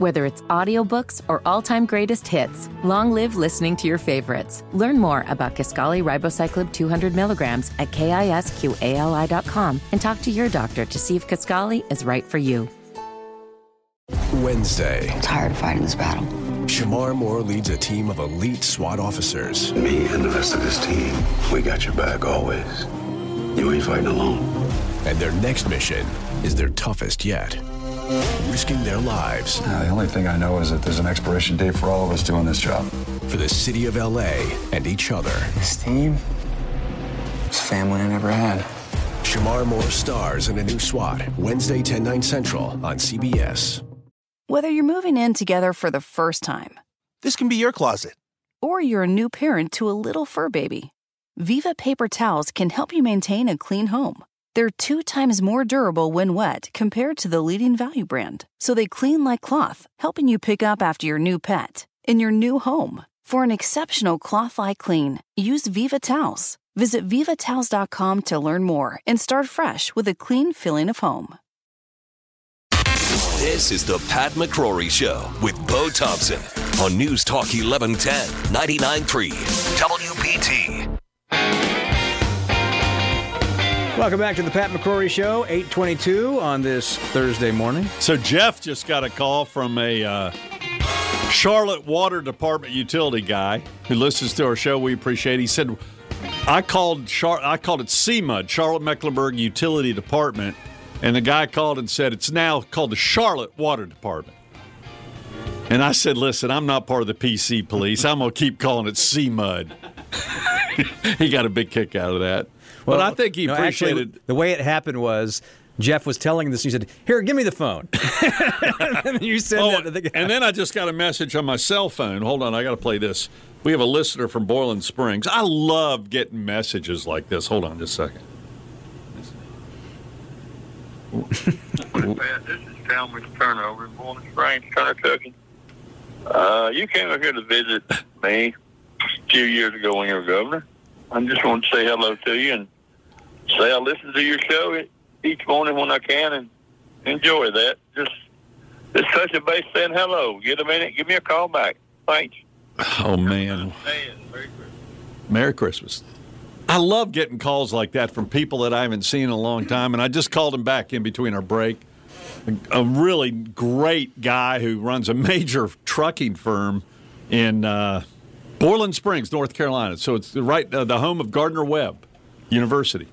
Whether it's audiobooks or all-time greatest hits, long live listening to your favorites. Learn more about Kisqali Ribociclib 200 milligrams at kisqali.com and talk to your doctor to see if Kisqali is right for you. Wednesday, tired of fighting this battle. Shemar Moore leads a team of elite SWAT officers. Me and the rest of this team, we got your back always. You ain't fighting alone. And their next mission is their toughest yet. Risking their lives. Uh, the only thing I know is that there's an expiration date for all of us doing this job. For the city of LA and each other. This team is family I never had. Shemar Moore stars in a new SWAT, Wednesday, 10, 9 central on CBS. Whether you're moving in together for the first time, this can be your closet, or you're a new parent to a little fur baby, Viva Paper Towels can help you maintain a clean home. They're two times more durable when wet compared to the leading value brand, so they clean like cloth, helping you pick up after your new pet in your new home. For an exceptional cloth like clean, use Viva Towels. Visit vivatowels.com to learn more and start fresh with a clean feeling of home. This is the Pat McCrory Show with Bo Thompson on News Talk 1110, 99.3 WBT. Welcome back to the Pat McCrory Show, 822 on this Thursday morning. So Jeff just got a call from a uh, Charlotte Water Department utility guy who listens to our show. We appreciate. He said, "I called Char- I called it CMUD, Charlotte Mecklenburg Utility Department, and the guy called and said it's now called the Charlotte Water Department." And I said, "Listen, I'm not part of the PC police. I'm gonna keep calling it CMUD." he got a big kick out of that. Well, but I think he no, appreciated actually, the way it happened was Jeff was telling this. And he said, "Here, give me the phone." and you said oh, that to the guy. And then I just got a message on my cell phone. Hold on, I got to play this. We have a listener from Boiling Springs. I love getting messages like this. Hold on just a second. this is Talmadge Turner over in Boiling Springs, Kentucky. Uh, you came up here to visit me a few years ago when you were governor. I just want to say hello to you and say I listen to your show each morning when I can and enjoy that. Just just touch a base saying hello. Get a minute, give me a call back. Thanks. Oh man. Merry Christmas. I love getting calls like that from people that I haven't seen in a long time, and I just called him back in between our break. A, really great guy who runs a major trucking firm in uh, Boiling Springs, North Carolina. So it's right uh, the home of Gardner Webb University.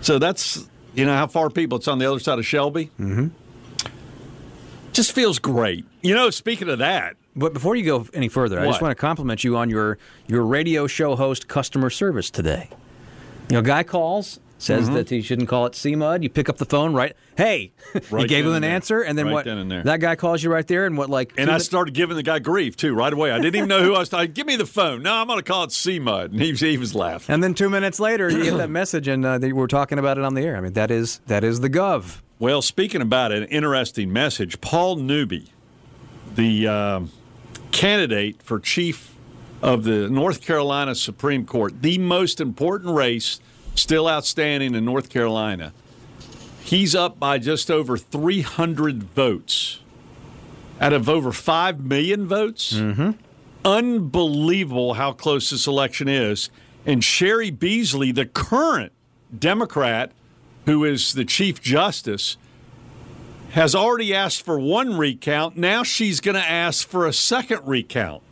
So that's you know how far people. It's on the other side of Shelby. Mm-hmm. Just feels great. You know, speaking of that. But before you go any further, what? I just want to compliment you on your your radio show host customer service today. You know, guy calls says Mm-hmm. that he shouldn't call it CMUD. You pick up the phone, right? Hey, Right you gave him an there. answer, and then Right what? then and there. That guy calls you right there, and what like? And I started giving the guy grief too right away. I didn't even know who I was talking. Give me the phone. No, I'm going to call it CMUD. And he, he was laughing. And then two minutes later, you get that message, and uh, they were talking about it on the air. I mean, that is that is the gov. Well, speaking about an interesting message, Paul Newby, the um candidate for chief of the North Carolina Supreme Court, the most important race still outstanding in North Carolina, he's up by just over 300 votes out of over 5 million votes. Mm-hmm. Unbelievable how close this election is. And Cheri Beasley, the current Democrat who is the Chief Justice, has already asked for one recount. Now she's going to ask for a second recount.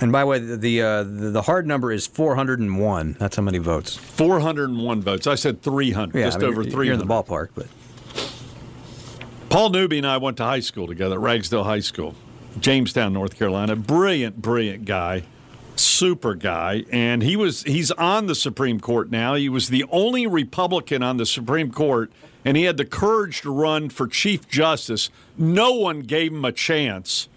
And by the way, the the, uh, the hard number is 401. That's how many votes. 401 votes. I said 300, Yeah, just I mean, over you're- 300. You're in the ballpark, but Paul Newby and I went to high school together at Ragsdale High School, Jamestown, North Carolina. Brilliant, brilliant guy, super guy, and he was he's on the Supreme Court now. He was the only Republican on the Supreme Court, and he had the courage to run for Chief Justice. No one gave him a chance.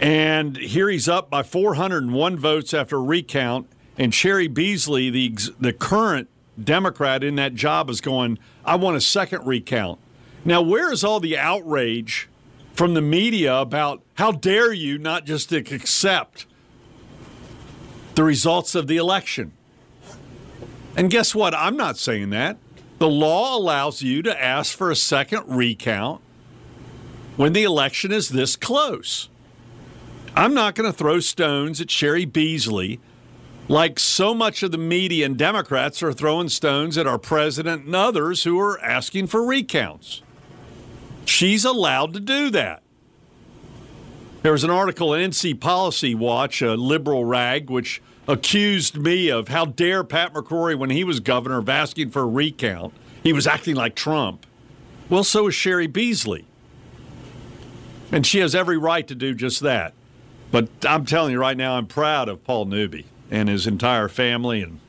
And here he's up by 401 votes after a recount. And Cheri Beasley, the the current Democrat in that job, is going. I want a second recount. Now, where is all the outrage from the media about how dare you not just accept the results of the election? And guess what? I'm not saying that. The law allows you to ask for a second recount when the election is this close. I'm not going to throw stones at Cheri Beasley like so much of the media and Democrats are throwing stones at our president and others who are asking for recounts. She's allowed to do that. There was an article in NC Policy Watch, a liberal rag, which accused me of how dare Pat McCrory, when he was governor, of asking for a recount. He was acting like Trump. Well, so is Cheri Beasley. And she has every right to do just that. But I'm telling you right now, I'm proud of Paul Newby and his entire family and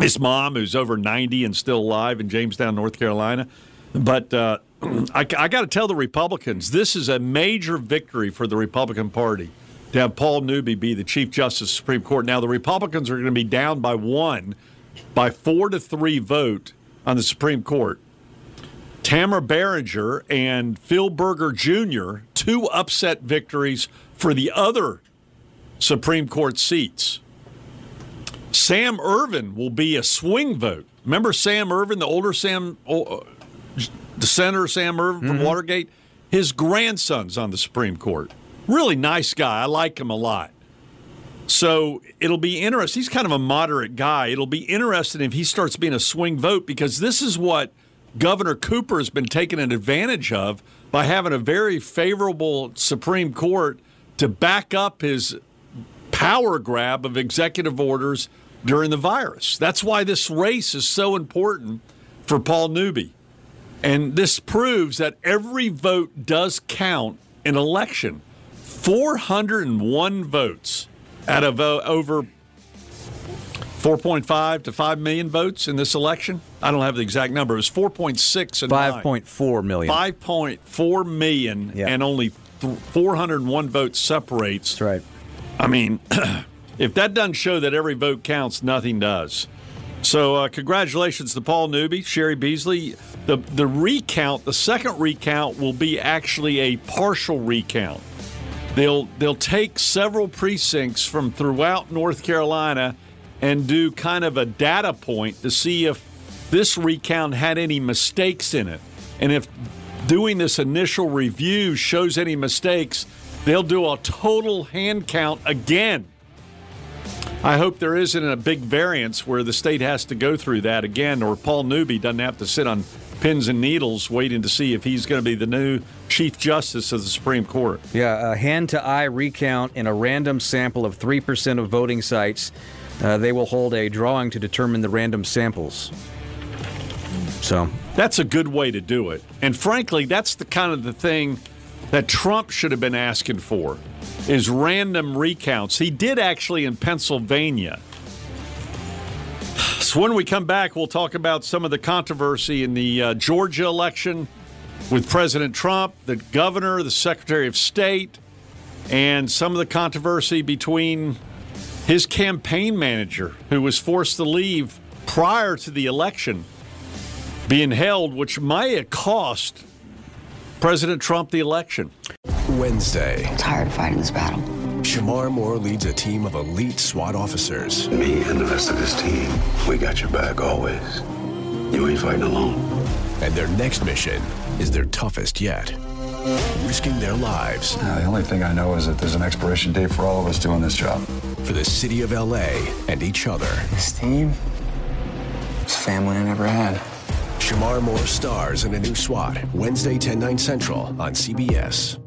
his mom, who's over 90 and still alive in Jamestown, North Carolina. But uh, I, I got to tell the Republicans this is a major victory for the Republican Party to have Paul Newby be the Chief Justice of the Supreme Court. Now, the Republicans are going to be down by one, by four to three vote on the Supreme Court. Tamara Barringer and Phil Berger Jr., two upset victories for the other Supreme Court seats. Sam Ervin will be a swing vote. Remember Sam Ervin, the older Sam, uh, the senator Sam Ervin from Mm-hmm. Watergate? His grandson's on the Supreme Court. Really nice guy. I like him a lot. So it'll be interesting. He's kind of a moderate guy. It'll be interesting if he starts being a swing vote because this is what Governor Cooper has been taking advantage of by having a very favorable Supreme Court to back up his power grab of executive orders during the virus. That's why this race is so important for Paul Newby. And this proves that every vote does count in election. 401 votes out of uh, over 4.5 to 5 million votes in this election. I don't have the exact number. It was 4.6 and 5.4 million. 5.4 million, Yeah. and only 401 votes separates. That's right. I mean, if that doesn't show that every vote counts, nothing does. So, uh, congratulations to Paul Newby, Cheri Beasley. The the recount, the second recount, will be actually a partial recount. They'll they'll take several precincts from throughout North Carolina and do kind of a data point to see if this recount had any mistakes in it, and if doing this initial review shows any mistakes, they'll do a total hand count again. I hope there isn't a big variance where the state has to go through that again, or Paul Newby doesn't have to sit on pins and needles waiting to see if he's going to be the new Chief Justice of the Supreme Court. Yeah, a hand to eye recount in a random sample of 3% of voting sites. Uh, they will hold a drawing to determine the random samples. So, That's a good way to do it. And frankly, that's the kind of the thing that Trump should have been asking for is random recounts. He did actually in Pennsylvania. So when we come back, we'll talk about some of the controversy in the uh, Georgia election with President Trump, the governor, the Secretary of State, and some of the controversy between his campaign manager, who was forced to leave prior to the election being held, which might have cost President Trump the election. Wednesday, I'm tired of fighting this battle. Shemar Moore leads a team of elite SWAT officers. Me and the rest of this team, we got your back always. You ain't fighting alone. And their next mission is their toughest yet. Risking their lives Uh, the only thing I know is that there's an expiration date for all of us doing this job. for the city of LA and each other. This team, it's family I never had. Shemar Moore stars in a new SWAT, Wednesday, 10, 9 central on CBS.